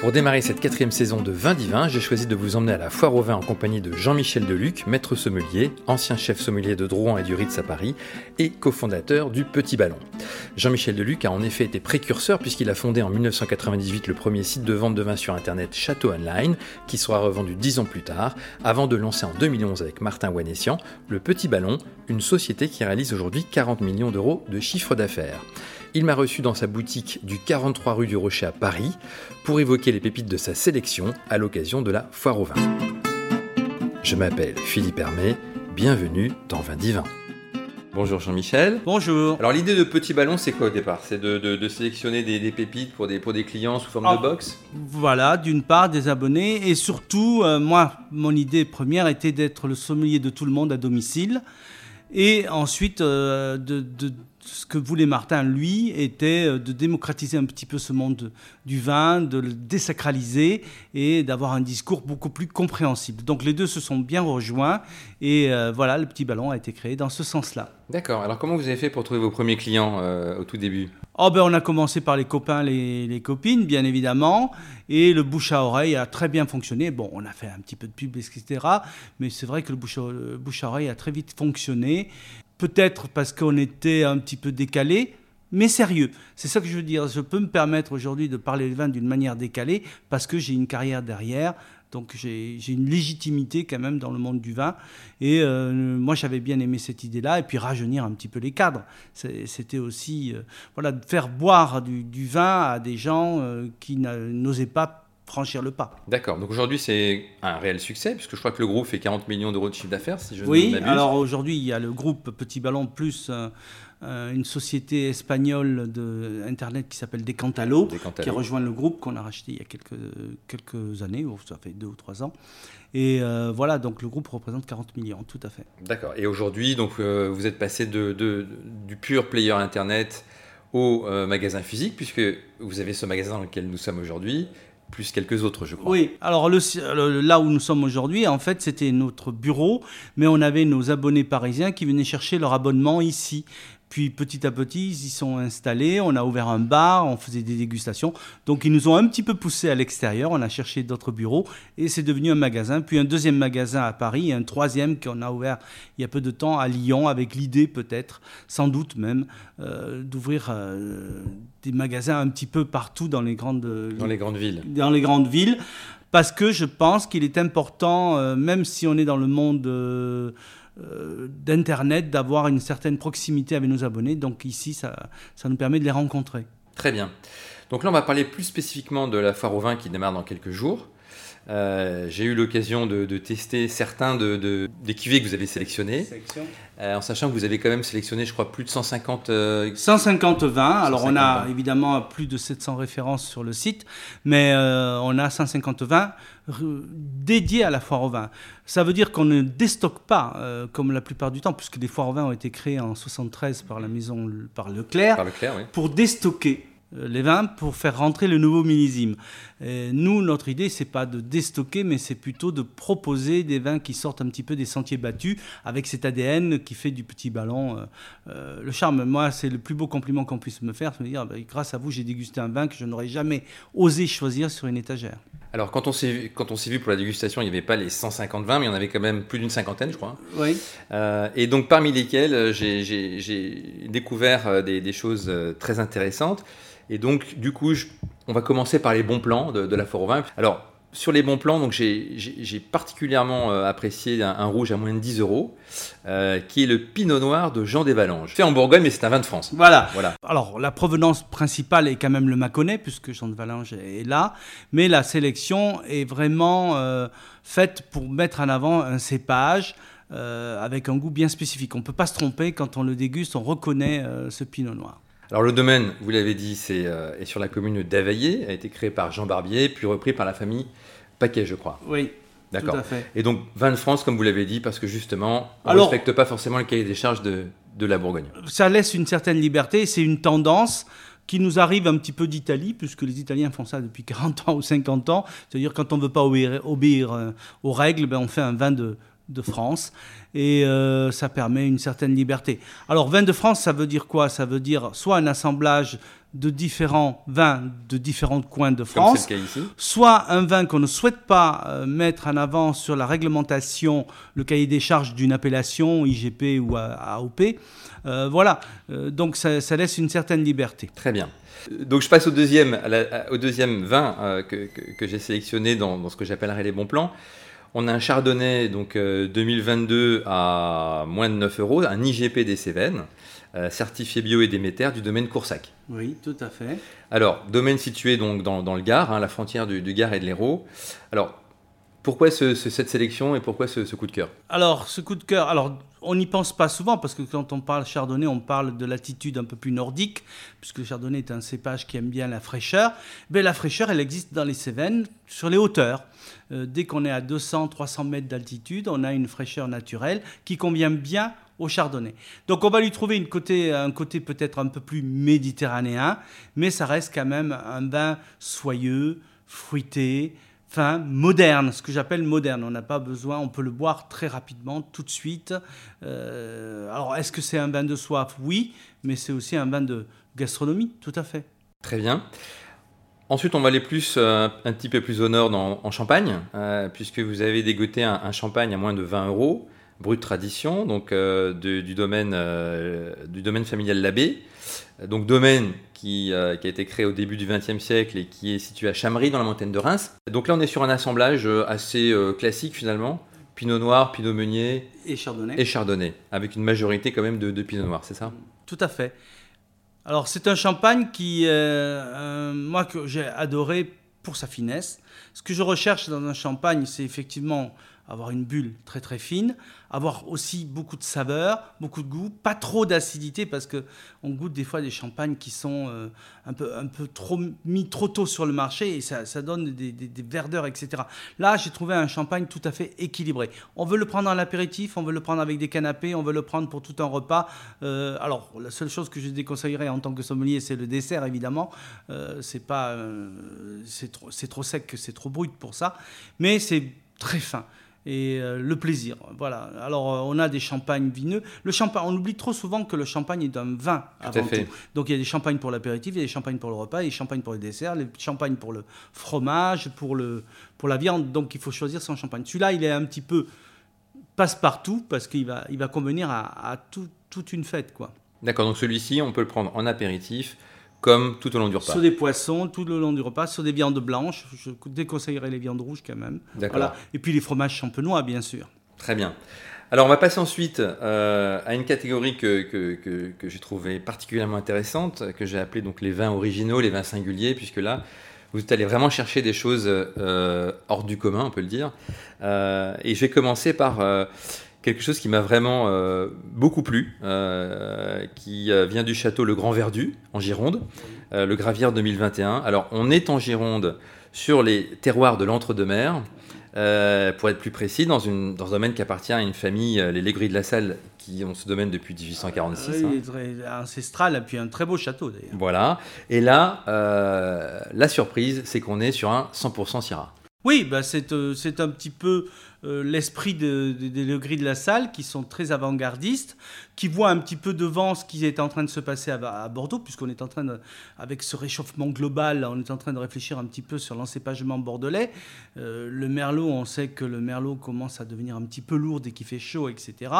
Pour démarrer cette quatrième saison de Vin Divin, j'ai choisi de vous emmener à la foire au vin en compagnie de Jean-Michel Deluc, maître sommelier, ancien chef sommelier de Drouan et du Ritz à Paris, et cofondateur du Petit Ballon. Jean-Michel Deluc a en effet été précurseur puisqu'il a fondé en 1998 le premier site de vente de vin sur internet Château Online, qui sera revendu dix ans plus tard, avant de lancer en 2011 avec Martin Wanessian le Petit Ballon, une société qui réalise aujourd'hui 40 millions d'euros de chiffre d'affaires. Il m'a reçu dans sa boutique du 43 rue du Rocher à Paris pour évoquer les pépites de sa sélection à l'occasion de la foire au vin. Je m'appelle Philippe Hermé, bienvenue dans Vin Divin. Bonjour Jean-Michel. Bonjour. Alors l'idée de Petit Ballon, c'est quoi au départ? C'est de, sélectionner des, pépites pour des, pour des clients sous forme de ah, box? Voilà, d'une part des abonnés et surtout, euh, moi, mon idée première était d'être le sommelier de tout le monde à domicile et ensuite euh, de, ce que voulait Martin, lui, était euh, de démocratiser un petit peu ce monde du vin, de le désacraliser et d'avoir un discours beaucoup plus compréhensible. Donc les deux se sont bien rejoints et euh, voilà, le petit ballon a été créé dans ce sens-là. D'accord. Alors comment vous avez fait pour trouver vos premiers clients euh, au tout début? Oh ben on a commencé par les copains, les, les, copines, bien évidemment, et le bouche à oreille a très bien fonctionné. Bon, on a fait un petit peu de pub, etc. Mais c'est vrai que le bouche le bouche à oreille a très vite fonctionné peut-être parce qu'on était un petit peu décalé, mais sérieux. C'est ça que je veux dire. Je peux me permettre aujourd'hui de parler de vin d'une manière décalée parce que j'ai une carrière derrière. Donc j'ai une légitimité quand même dans le monde du vin. Et euh, moi j'avais bien aimé cette idée-là. Et puis rajeunir un petit peu les cadres. C'était aussi euh, voilà, faire boire du, vin à des gens euh, qui n'osaient pas franchir le pas. D'accord. Donc aujourd'hui, c'est un réel succès, puisque je crois que le groupe fait 40 millions d'euros de chiffre d'affaires, si je oui, alors aujourd'hui, il y a le groupe Petit Ballon plus euh, euh, une société espagnole de Internet qui s'appelle Decantalo, qui a rejoint le groupe qu'on a racheté il y a quelques, quelques années, ça fait deux ou trois ans. Et euh, voilà, donc le groupe représente 40 millions, tout à fait. D'accord. Et aujourd'hui, donc vous êtes passé de, de, du pur player Internet au magasin physique, puisque vous avez ce magasin dans lequel nous sommes aujourd'hui, plus quelques autres, je crois. Oui, alors là où nous sommes aujourd'hui, en fait, c'était notre bureau, mais on avait nos abonnés parisiens qui venaient chercher leur abonnement ici. Puis petit à petit, ils y sont installés, on a ouvert un bar, on faisait des dégustations. Donc ils nous ont un petit peu poussé à l'extérieur, on a cherché d'autres bureaux et c'est devenu un magasin. Puis un deuxième magasin à Paris et un troisième qu'on a ouvert il y a peu de temps à Lyon avec l'idée peut-être, sans doute même, euh, d'ouvrir euh, des magasins un petit peu partout dans les grandes, dans les grandes villes. Dans les grandes villes. Parce que je pense qu'il est important, euh, même si on est dans le monde euh, d'Internet, d'avoir une certaine proximité avec nos abonnés. Donc ici, ça, ça nous permet de les rencontrer. Très bien. Donc là, on va parler plus spécifiquement de la foire au vin qui démarre dans quelques jours. Euh, j'ai eu l'occasion de, tester certains de, des cuvées que vous avez sélectionnés. Euh, en sachant que vous avez quand même sélectionné, je crois, plus de 150... 150 vins. Alors on a évidemment plus de 700 références sur le site, mais on a 150 vins dédié à la foire au vin. Ça veut dire qu'on ne déstocke pas, euh, comme la plupart du temps, puisque les foires au vin ont été créées en 73 par la maison, par Leclerc, par Leclerc oui. pour déstocker. Euh, les vins pour faire rentrer le nouveau millésime. nous, notre idée, c'est pas de déstocker, mais c'est plutôt de proposer des vins qui sortent un petit peu des sentiers battus, avec cet ADN qui fait du petit ballon euh, euh, le charme. Moi, c'est le plus beau compliment qu'on puisse me faire, c'est me dire, bah, grâce à vous, j'ai dégusté un vin que je n'aurais jamais osé choisir sur une étagère. Alors, quand on s'est quand on s'est vu pour la dégustation, il n'y avait pas les 150 vins, mais il y en avait quand même plus d'une cinquantaine, je crois. Oui. et donc, parmi lesquels, j'ai découvert des, des, choses très intéressantes. Et donc, du coup, on va commencer par les bons plans de, la foire au vin. Alors, sur les bons plans, donc j'ai particulièrement euh, apprécié un, rouge à moins de 10 euros, euh, qui est le Pinot Noir de Jean Desvalanges. Fait en Bourgogne, mais c'est un vin de France. Voilà. voilà. Alors, la provenance principale est quand même le Mâconnais, puisque Jean Desvalanges est là, mais la sélection est vraiment euh, faite pour mettre en avant un cépage avec un goût bien spécifique. On ne peut pas se tromper quand on le déguste, on reconnaît ce Pinot Noir. Alors le domaine, vous l'avez dit, c'est euh, est sur la commune d'Availlé, a été créé par Jean Barbier, puis repris par la famille Paquet, je crois. Oui. D'accord. Tout à fait. Et donc vin de France, comme vous l'avez dit, parce que justement, on ne respecte pas forcément le cahier des charges de, de la Bourgogne. Ça laisse une certaine liberté, c'est une tendance qui nous arrive un petit peu d'Italie, puisque les Italiens font ça depuis 40 ans ou 50 ans. C'est-à-dire quand on ne veut pas obéir, obéir euh, aux règles, ben on fait un vin de, de France et euh, ça permet une certaine liberté. Alors vin de France, ça veut dire quoi? Ça veut dire soit un assemblage de différents vins de différents coins de France, soit un vin qu'on ne souhaite pas euh, mettre en avant sur la réglementation, le cahier des charges d'une appellation IGP ou AOP. Euh, voilà, donc ça, laisse une certaine liberté. Très bien. Donc je passe au deuxième, au deuxième vin que, j'ai sélectionné dans, dans ce que j'appellerais les bons plans. On a un chardonnay donc 2022 euh, à moins de 9 euros, un IGP des Cévennes, euh, certifié bio et déméter du domaine Coursac. Oui, tout à fait. Alors, domaine situé donc dans, le Gard, hein, la frontière du, Gard et de l'Hérault. Alors, pourquoi cette sélection et pourquoi ce, coup de cœur? Alors, ce coup de cœur, alors on n'y pense pas souvent parce que quand on parle chardonnay, on parle de l'attitude un peu plus nordique, puisque le chardonnay est un cépage qui aime bien la fraîcheur. Mais la fraîcheur, elle existe dans les Cévennes, sur les hauteurs. Euh, dès qu'on est à 200-300 mètres d'altitude, on a une fraîcheur naturelle qui convient bien au chardonnay. Donc on va lui trouver un côté peut-être un peu plus méditerranéen, mais ça reste quand même un vin soyeux, fruité, fin, moderne, ce que j'appelle moderne. On n'a pas besoin, on peut le boire très rapidement, tout de suite. Euh, alors, est-ce que c'est un vin de soif? Oui, mais c'est aussi un vin de gastronomie, tout à fait. Très bien. Ensuite, on va aller plus, euh, un petit peu plus au nord en Champagne, euh, puisque vous avez dégoté un, champagne à moins de 20 euros, brut tradition, donc du, domaine, du domaine familial Labbé. Donc domaine qui, euh, qui, a été créé au début du XXe siècle et qui est situé à Chamery dans la montagne de Reims. Donc là on est sur un assemblage euh, assez euh, classique finalement. Pinot noir, Pinot Meunier et Chardonnay. Et Chardonnay, avec une majorité quand même de, de Pinot noir, c'est ça? Tout à fait. Alors c'est un champagne qui, moi que j'ai adoré pour sa finesse. Ce que je recherche dans un champagne, c'est effectivement avoir une bulle très très fine, avoir aussi beaucoup de saveur, beaucoup de goût, pas trop d'acidité parce que on goûte des fois des champagnes qui sont euh, un peu un peu trop mis trop tôt sur le marché et ça, ça donne des, des, verdeurs etc. Là j'ai trouvé un champagne tout à fait équilibré. On veut le prendre en apéritif, on veut le prendre avec des canapés, on veut le prendre pour tout un repas. Euh, alors la seule chose que je déconseillerais en tant que sommelier c'est le dessert évidemment. Euh, c'est pas c'est trop c'est trop sec, c'est trop brut pour ça, mais c'est très fin et euh, le plaisir. Voilà. Alors, euh, on a des champagnes vineux. Le champagne, on oublie trop souvent que le champagne est un vin avant tout. Donc, il y a des champagnes pour l'apéritif, il y a des champagnes pour le repas, des champagnes pour les desserts, des champagnes pour le fromage, pour, le, pour la viande. Donc, il faut choisir son champagne. Celui-là, il est un petit peu passe-partout parce qu'il va, il va convenir à, toute une fête, quoi. D'accord. Donc, celui-ci, on peut le prendre en apéritif comme tout au long du repas. Sur des poissons, tout au long du repas, sur des viandes blanches. Je déconseillerais les viandes rouges quand même. Voilà. Et puis les fromages champenois, bien sûr. Très bien. Alors on va passer ensuite euh, à une catégorie que, que, que, j'ai trouvée particulièrement intéressante, que j'ai appelée donc les vins originaux, les vins singuliers, puisque là, vous allez vraiment chercher des choses euh, hors du commun, on peut le dire. Euh, et je vais commencer par quelque chose qui m'a vraiment euh, beaucoup plu, euh, qui euh, vient du château Le Grand Verdu, en Gironde, le Gravière 2021. Alors, on est en Gironde sur les terroirs de l'entre-deux-mer, pour être plus précis, dans, une, dans un domaine qui appartient à une famille, les Légris de la Salle, qui ont ce domaine depuis 1846. Oui, hein. ancestral, et puis un très beau château d'ailleurs. Voilà. Et là, la surprise, c'est qu'on est sur un 100% Syrah. Oui, bah c'est un petit peu euh, l'esprit des de, gris de la salle, qui sont très avant-gardistes, qui voient un petit peu devant ce qui est en train de se passer à, Bordeaux, puisqu'on est en train de, avec ce réchauffement global, on est en train de réfléchir un petit peu sur l'encépagement bordelais. Euh, le merlot, on sait que le merlot commence à devenir un petit peu lourd dès qu'il fait chaud, etc.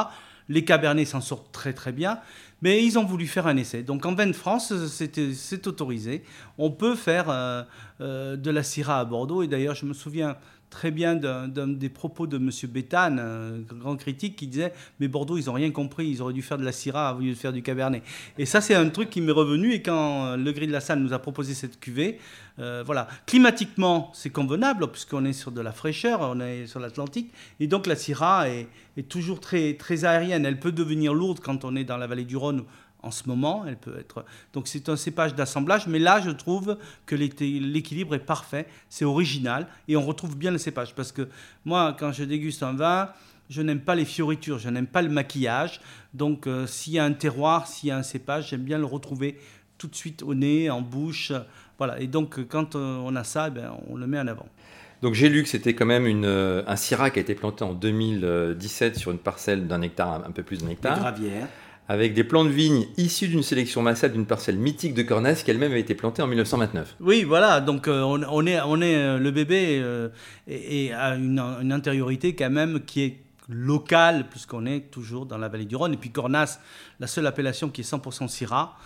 Les cabernets s'en sortent très très bien, mais ils ont voulu faire un essai. Donc en vin de France, c'est autorisé. On peut faire euh, de la Syrah à Bordeaux, et d'ailleurs je me souviens très bien des propos de M. Béthane, un grand critique, qui disait Mais Bordeaux, ils n'ont rien compris, ils auraient dû faire de la Syrah au lieu de faire du Cabernet. Et ça, c'est un truc qui m'est revenu. Et quand Le Gris de la Salle nous a proposé cette cuvée, euh, voilà. Climatiquement, c'est convenable, puisqu'on est sur de la fraîcheur, on est sur l'Atlantique. Et donc, la Syrah est, est, toujours très, très aérienne. Elle peut devenir lourde quand on est dans la vallée du Rhône en ce moment. Elle peut être... Donc c'est un cépage d'assemblage, mais là je trouve que l'équilibre est parfait, c'est original et on retrouve bien le cépage. Parce que moi, quand je déguste un vin, je n'aime pas les fioritures, je n'aime pas le maquillage. Donc euh, s'il y a un terroir, s'il y a un cépage, j'aime bien le retrouver tout de suite au nez, en bouche. Voilà. Et donc quand euh, on a ça, eh ben, on le met en avant. Donc j'ai lu que c'était quand même une, euh, un Syrah qui a été planté en 2017 sur une parcelle d'un hectare, un peu plus d'un hectare. Des gravières. Avec des plants de vigne issus d'une sélection massale d'une parcelle mythique de Cornas qui elle-même a été plantée en 1929. Oui, voilà, donc euh, on, on, est, on est, euh, le bébé euh, et, et a une, une, intériorité quand même qui est locale, puisqu'on est toujours dans la vallée du Rhône. Et puis Cornas, la seule appellation qui est 100% Syrah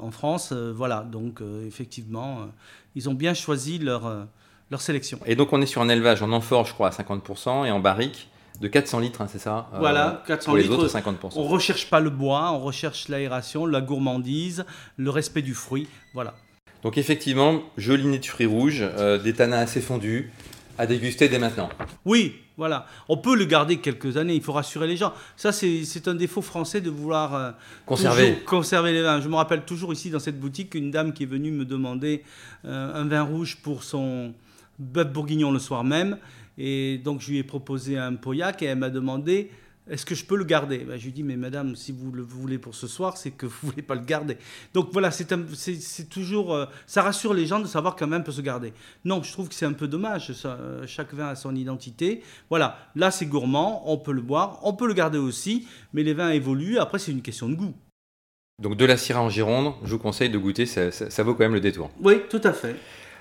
en France. voilà, donc effectivement, ils ont bien choisi leur leur sélection. Et donc on est sur un élevage en amphore, je crois, à 50% et en barrique de 400 litres, hein, c'est ça Voilà, 400 pour litres. les autres 50%. On recherche pas le bois, on recherche l'aération, la gourmandise, le respect du fruit, voilà. Donc effectivement, joli nez de fruits rouges, euh, des tanins assez fondus, à déguster dès maintenant. Oui, voilà. On peut le garder quelques années, il faut rassurer les gens. Ça, c'est un défaut français de vouloir euh, conserver. conserver les vins. Je me rappelle toujours ici dans cette boutique une dame qui est venue me demander euh, un vin rouge pour son bœuf bourguignon le soir même. Et donc je lui ai proposé un Pauillac et elle m'a demandé est-ce que je peux le garder? Ben, Je lui ai dit mais madame, si vous le voulez pour ce soir, c'est que vous voulez pas le garder. Donc voilà, c'est toujours euh, ça rassure les gens de savoir qu'un vin peut se garder. Non, je trouve que c'est un peu dommage. Ça, euh, chaque vin a son identité. Voilà, là c'est gourmand, on peut le boire, on peut le garder aussi, mais les vins évoluent. Après c'est une question de goût. Donc de la Syrah en Gironde, je vous conseille de goûter, ça, ça, ça vaut quand même le détour. Oui, tout à fait.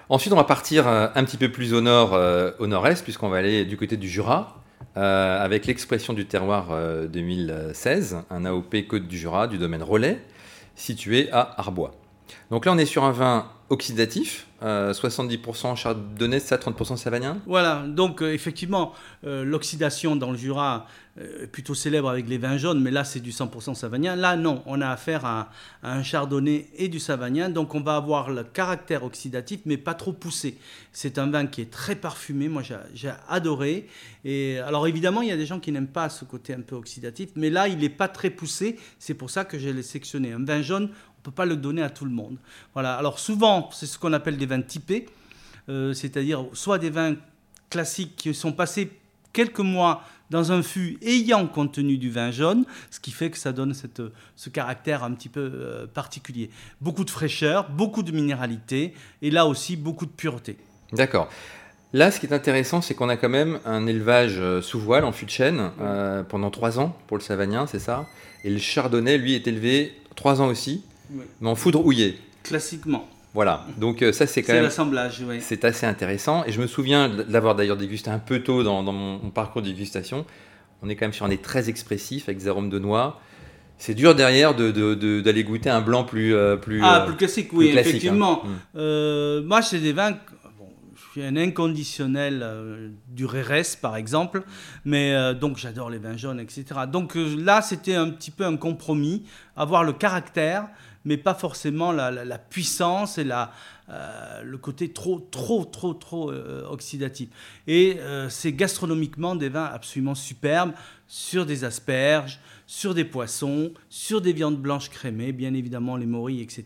Ensuite, on va partir euh, un petit peu plus au nord, euh, au nord-est, puisqu'on va aller du côté du Jura, euh, avec l'expression du terroir euh, 2016, un AOP Côte du Jura du domaine Relais, situé à Arbois. Donc là, on est sur un vin oxydatif, euh, 70% chardonnay, ça, 30% savagnin Voilà, donc effectivement, l'oxydation dans le Jura est plutôt célèbre avec les vins jaunes, mais là c'est du 100% savagnin. Là non, on a affaire à, un chardonnay et du savagnin, donc on va avoir le caractère oxydatif, mais pas trop poussé. C'est un vin qui est très parfumé, moi j'ai adoré. Et alors évidemment, il y a des gens qui n'aiment pas ce côté un peu oxydatif, mais là il n'est pas très poussé, c'est pour ça que je l'ai sectionné. Un vin jaune, peut pas le donner à tout le monde. Voilà. Alors souvent, c'est ce qu'on appelle des vins typés, euh, c'est-à-dire soit des vins classiques qui sont passés quelques mois dans un fût ayant contenu du vin jaune, ce qui fait que ça donne cette, ce caractère un petit peu euh, particulier. Beaucoup de fraîcheur, beaucoup de minéralité, et là aussi beaucoup de pureté. D'accord. Là, ce qui est intéressant, c'est qu'on a quand même un élevage euh, sous voile en fût de chêne euh, pendant trois ans pour le savagnin, c'est ça? Et le chardonnay, lui, est élevé trois ans aussi oui. mais en foudre houillée. Classiquement. Voilà, donc euh, ça c'est quand même. C'est l'assemblage, oui. C'est assez intéressant. Et je me souviens l'avoir d'ailleurs dégusté un peu tôt dans, dans mon, mon, parcours de dégustation. On est quand même sur un nez très expressif avec des arômes de noix. C'est dur derrière d'aller de, de, de, goûter un blanc plus. Euh, plus ah, euh, plus classique, oui, plus classique, effectivement. Hein. moi, c'est des vins. Bon, je suis un inconditionnel euh, du Rérès, par exemple, mais euh, donc j'adore les vins jaunes, etc. Donc là, c'était un petit peu un compromis, avoir le caractère, mais pas forcément la, la, la puissance et la, euh, le côté trop, trop, trop, trop euh, oxydatif. Et euh, c'est gastronomiquement des vins absolument superbes sur des asperges, sur des poissons, sur des viandes blanches crémées, bien évidemment les morilles, etc.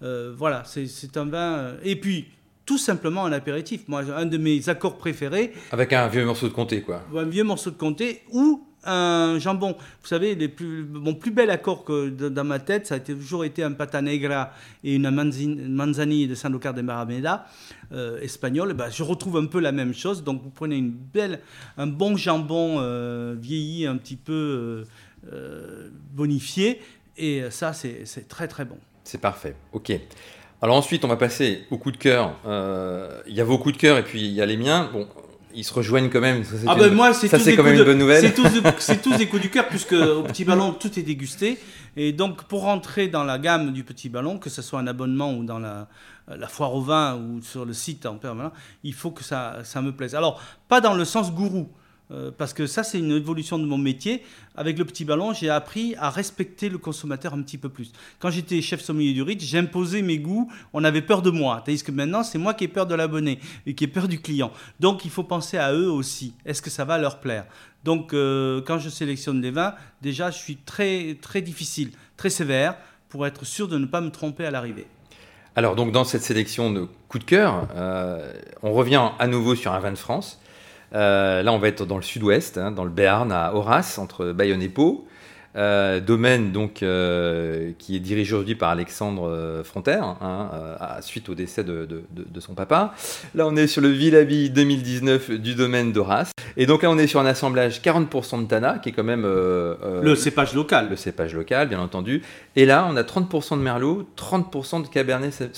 Voilà, c'est un vin. Et puis, tout simplement un apéritif. Moi, un de mes accords préférés. Avec un vieux morceau de comté, quoi. Un vieux morceau de comté ou un jambon. Vous savez, plus, mon plus bel accord dans ma tête, ça a toujours été un pata negra et une manzani de San Lucar de Marameda euh, espagnol. Ben, je retrouve un peu la même chose. Donc, vous prenez une belle, un bon jambon euh, vieilli, un petit peu euh, bonifié, et ça, c'est très très bon. C'est parfait. Ok. Alors ensuite, on va passer au coup de cœur. Euh, il y a vos coups de cœur et puis il y a les miens. Bon, ils se rejoignent quand même. Ça, ah ben une... moi, c'est ça, c'est quand même une bonne nouvelle. C'est tous, tous, des coups du cœur, puisque au petit ballon, tout est dégusté. Et donc, pour rentrer dans la gamme du petit ballon, que ce soit un abonnement ou dans la, la foire au vin ou sur le site en permanence, il faut que ça, ça me plaise. Alors, pas dans le sens gourou. Euh, parce que ça, c'est une évolution de mon métier. Avec le petit ballon, j'ai appris à respecter le consommateur un petit peu plus. Quand j'étais chef sommelier du Ritz, j'imposais mes goûts, on avait peur de moi. Tandis que maintenant, c'est moi qui ai peur de l'abonné et qui ai peur du client. Donc, il faut penser à eux aussi. Est-ce que ça va leur plaire? Donc, euh, quand je sélectionne des vins, déjà, je suis très, très difficile, très sévère pour être sûr de ne pas me tromper à l'arrivée. Alors, donc, dans cette sélection de coups de cœur, euh, on revient à nouveau sur un vin de France. Euh, là, on va être dans le sud-ouest, hein, dans le Béarn, à Horace, entre Bayonne et Pau. Euh, domaine donc euh, qui est dirigé aujourd'hui par Alexandre euh, Fronter, hein, suite au décès de, son papa. Là, on est sur le Villabi 2019 du domaine d'Horace. Et donc là, on est sur un assemblage 40% de Tana, qui est quand même le cépage local. Le cépage local, bien entendu. Et là, on a 30% de Merlot, 30% de Cabernet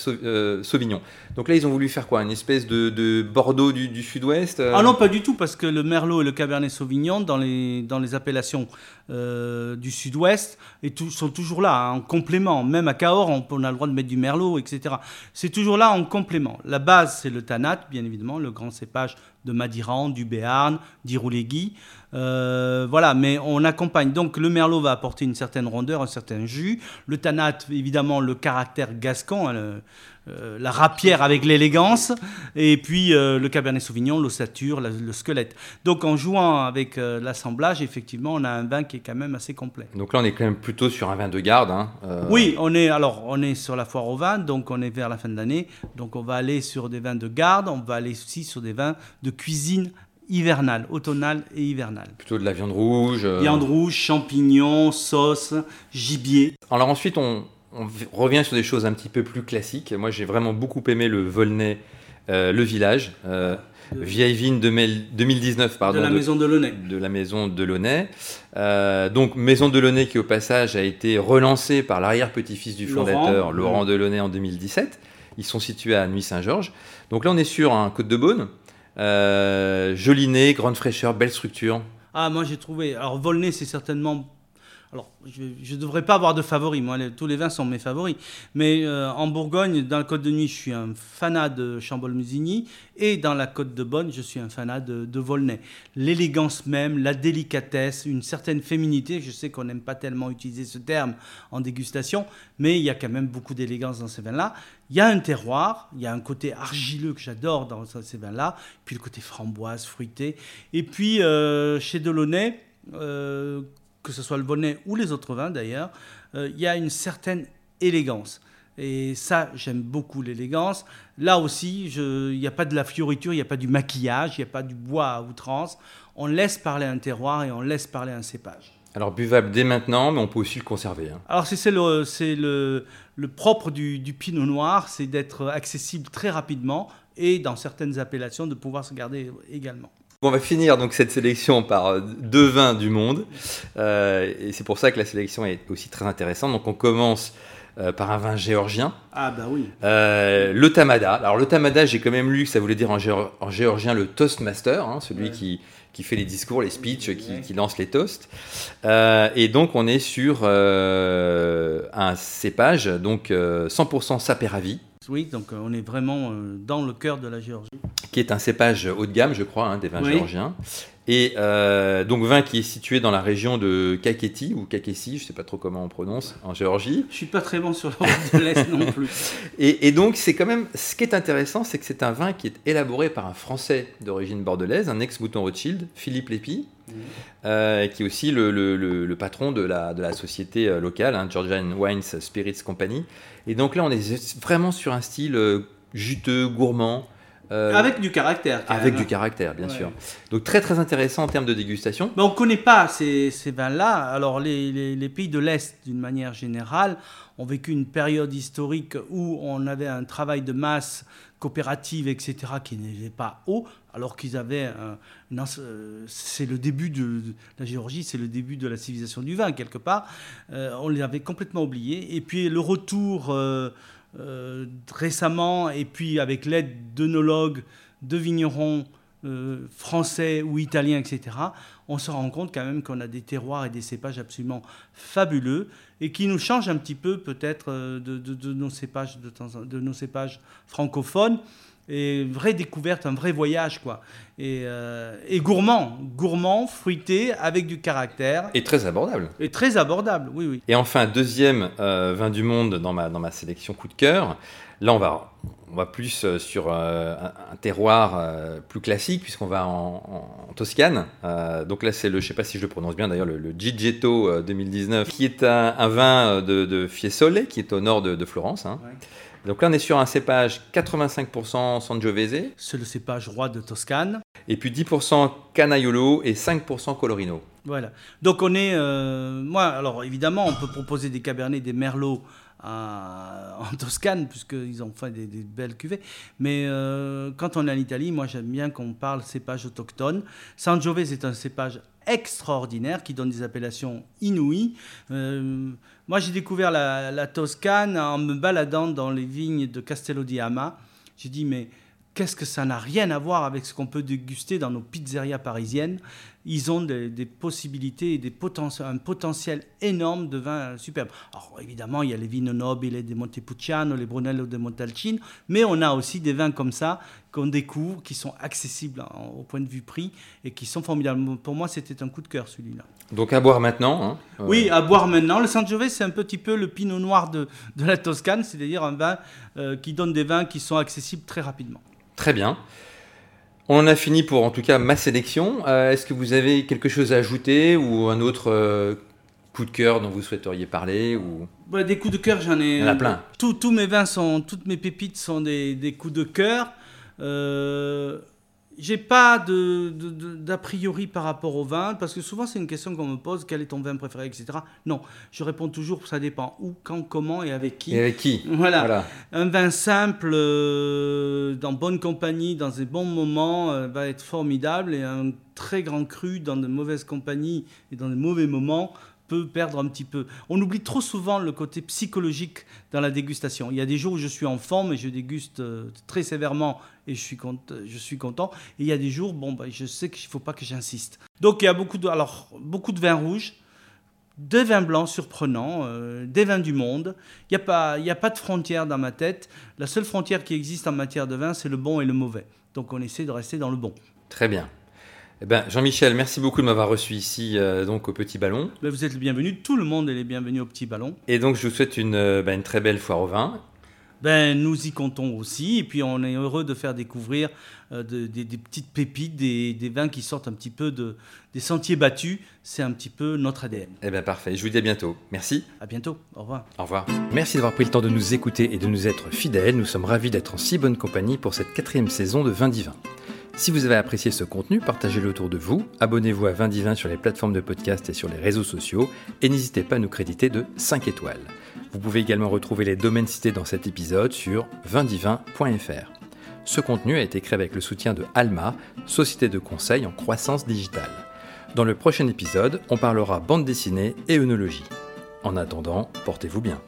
Sauvignon. Donc là, ils ont voulu faire quoi? Une espèce de, Bordeaux du, sud-ouest Ah non, pas du tout, parce que le Merlot et le Cabernet Sauvignon, dans les, dans les appellations du du sud-ouest et sont toujours là, hein, en complément. Même à Cahors, on, a le droit de mettre du merlot, etc. C'est toujours là en complément. La base, c'est le tanat, bien évidemment, le grand cépage de Madiran, du Béarn, d'Iroulégui. Euh, voilà, mais on accompagne. Donc le merlot va apporter une certaine rondeur, un certain jus. Le tanat, évidemment, le caractère gascon, hein, euh, la rapière avec l'élégance, et puis euh, le Cabernet Sauvignon, l'ossature, le squelette. Donc en jouant avec l'assemblage, effectivement, on a un vin qui est quand même assez complet. Donc là, on est quand même plutôt sur un vin de garde. Hein, oui, on est alors on est sur la foire au vin, donc on est vers la fin de l'année, donc on va aller sur des vins de garde, on va aller aussi sur des vins de cuisine hivernale, automnale et hivernale. Plutôt de la viande rouge. Viande rouge, champignons, sauce, gibier. Alors ensuite, on, on revient sur des choses un petit peu plus classiques. Moi, j'ai vraiment beaucoup aimé le Volnay, euh, le village. Euh, vieille vigne de 2019, pardon. De la maison de Launay. De la maison de Launay. Euh, donc, maison de Launay qui, au passage, a été relancée par l'arrière-petit-fils du fondateur, Laurent, de Launay, en 2017. Ils sont situés à Nuit-Saint-Georges. Donc là, on est sur un Côte de Beaune. Joli nez, grande fraîcheur, belle structure. Ah, moi j'ai trouvé. Alors, Volnay, c'est certainement alors, je ne devrais pas avoir de favoris. Moi, tous les vins sont mes favoris. Mais euh, en Bourgogne, dans le Côte de Nuit, je suis un fanat de Chambol-Musigny. Et dans la Côte de Bonne, je suis un fanat de, Volnay. L'élégance même, la délicatesse, une certaine féminité. Je sais qu'on n'aime pas tellement utiliser ce terme en dégustation, mais il y a quand même beaucoup d'élégance dans ces vins-là. Il y a un terroir, il y a un côté argileux que j'adore dans ces vins-là, puis le côté framboise, fruité. Et puis, euh, chez Delaunay, euh, que ce soit le bonnet ou les autres vins d'ailleurs, euh, il y a une certaine élégance. Et ça, j'aime beaucoup l'élégance. Là aussi, il n'y a pas de la fioriture, il n'y a pas du maquillage, il n'y a pas du bois à outrance. On laisse parler un terroir et on laisse parler un cépage. Alors buvable dès maintenant, mais on peut aussi le conserver. Hein. Alors c'est le, le, le, propre du, du pinot noir, c'est d'être accessible très rapidement et dans certaines appellations de pouvoir se garder également. On va finir donc cette sélection par euh, deux vins du monde. Euh, et c'est pour ça que la sélection est aussi très intéressante. Donc on commence euh, par un vin géorgien. Ah bah oui. le Tamada. Alors le Tamada, j'ai quand même lu que ça voulait dire en, géorgien le Toastmaster, hein, celui qui, qui fait les discours, les speeches, qui, qui lance les toasts. et donc on est sur un cépage, donc 100% Saperavi. Oui, donc on est vraiment dans le cœur de la Géorgie qui est un cépage haut de gamme, je crois, hein, des vins géorgiens. Et euh, donc vin qui est situé dans la région de Kakheti ou Kakessi, je ne sais pas trop comment on prononce, en Géorgie. Je suis pas très bon sur l'Europe de l'Est non plus. Et, donc c'est quand même, ce qui est intéressant, c'est que c'est un vin qui est élaboré par un Français d'origine bordelaise, un ex-mouton Rothschild, Philippe Lépi, euh, qui est aussi le, patron de la, de la société euh, locale, hein, Georgian Wines Spirits Company. Et donc là, on est vraiment sur un style juteux, gourmand, euh, avec du caractère. Avec du caractère, bien sûr. Donc très très intéressant en termes de dégustation. Mais on ne connaît pas ces, ces vins-là. Alors les, les, pays de l'Est, d'une manière générale, ont vécu une période historique où on avait un travail de masse coopérative, etc., qui n'était pas haut, alors qu'ils avaient... Un, euh, c'est le début de, la Géorgie, c'est le début de la civilisation du vin, quelque part. Euh, on les avait complètement oubliés. Et puis le retour... Euh, récemment, et puis avec l'aide d'œnologues, de vignerons euh, français ou italiens, etc., on se rend compte quand même qu'on a des terroirs et des cépages absolument fabuleux et qui nous changent un petit peu peut-être euh, de, de nos cépages francophones et une vraie découverte, un vrai voyage, quoi. Et, euh, et, gourmand, gourmand, fruité, avec du caractère. Et très abordable. Et très abordable, oui, oui. Et enfin, deuxième euh, vin du monde dans ma, dans ma sélection coup de cœur. Là, on va, on va plus euh, sur un, terroir plus classique, puisqu'on va en, Toscane. donc là, c'est le, je sais pas si je le prononce bien d'ailleurs, le, le Gigetto 2019, qui est un, vin de, de Fiesole, qui est au nord de, Florence. Hein. Donc là, on est sur un cépage 85% Sangiovese, C'est le cépage roi de Toscane. et puis 10% Canaiolo et 5% Colorino. Voilà. Donc on est, euh, moi, alors évidemment, on peut proposer des cabernets, des merlots à- en Toscane, puisqu'ils ont fait des, des belles cuvées. Mais euh, quand on est en Italie, moi j'aime bien qu'on parle cépage autochtone. Sangiovese est un cépage extraordinaire qui donne des appellations inouïes. Euh, moi j'ai découvert la, la Toscane en me baladant dans les vignes de Castello di Ama. J'ai dit, mais qu'est-ce que ça n'a rien à voir avec ce qu'on peut déguster dans nos pizzerias parisiennes? Ils ont des, des possibilités et des poten- un potentiel énorme de vins superbes. Alors évidemment, il y a les Vino Nobili de Montepulciano, les Brunello de Montalcino, mais on a aussi des vins comme ça qu'on découvre, qui sont accessibles au point de vue prix et qui sont formidables. Pour moi, c'était un coup de cœur celui-là. Donc à boire maintenant. hein. Euh, Oui, à boire maintenant. Le Sangiovese, c'est un petit peu le pinot noir de, de la Toscane, c'est-à-dire un vin euh, qui donne des vins qui sont accessibles très rapidement. Très bien. On en a fini pour en tout cas ma sélection. Euh, Est-ce que vous avez quelque chose à ajouter ou un autre euh, coup de cœur dont vous souhaiteriez parler ou... Bah, des coups de cœur, j'en ai. Il y en a plein. Tous, mes vins sont, toutes mes pépites sont des, des coups de cœur. Euh, j'ai pas de, d'a priori par rapport au vin, parce que souvent c'est une question qu'on me pose quel est ton vin préféré, etc. Non, je réponds toujours ça dépend où, quand, comment et avec qui. Et avec qui Voilà. Voilà. Un vin simple, euh, dans bonne compagnie, dans des bons moments, euh, va être formidable. Et un très grand cru dans de mauvaises compagnies et dans de mauvais moments peut perdre un petit peu. On oublie trop souvent le côté psychologique dans la dégustation. Il y a des jours où je suis en forme et je déguste euh, très sévèrement et je suis, content, je suis content. Et il y a des jours, bon, bah, je sais qu'il ne faut pas que j'insiste. Donc il y a beaucoup de, alors, beaucoup de vins rouges des vins blancs surprenants, euh, des vins du monde. Il n'y a, pas- y a pas de frontière dans ma tête. La seule frontière qui existe en matière de vin, c'est le bon et le mauvais. Donc on essaie de rester dans le bon. Très bien. Eh ben, Jean-Michel, merci beaucoup de m'avoir reçu ici euh, donc au Petit Ballon. Mais vous êtes le bienvenu, tout le monde est les bienvenus au Petit Ballon. Et donc je vous souhaite une, euh, ben, une très belle foire au vin. Ben, nous y comptons aussi, et puis on est heureux de faire découvrir euh, de- des, des petites pépites, des, des vins qui sortent un petit peu de, des sentiers battus. C'est un petit peu notre ADN. Eh bien parfait, je vous dis à bientôt. Merci. À bientôt, au revoir. Au revoir. Merci d'avoir pris le temps de nous écouter et de nous être fidèles. Nous sommes ravis d'être en si bonne compagnie pour cette quatrième saison de Vin Divin. Si vous avez apprécié ce contenu, partagez-le autour de vous, abonnez-vous à Vin Divin sur les plateformes de podcast et sur les réseaux sociaux, et n'hésitez pas à nous créditer de 5 étoiles. Vous pouvez également retrouver les domaines cités dans cet épisode sur vindivin.fr. Ce contenu a été créé avec le soutien de Alma, société de conseil en croissance digitale. Dans le prochain épisode, on parlera bande dessinée et œnologie. En attendant, portez-vous bien.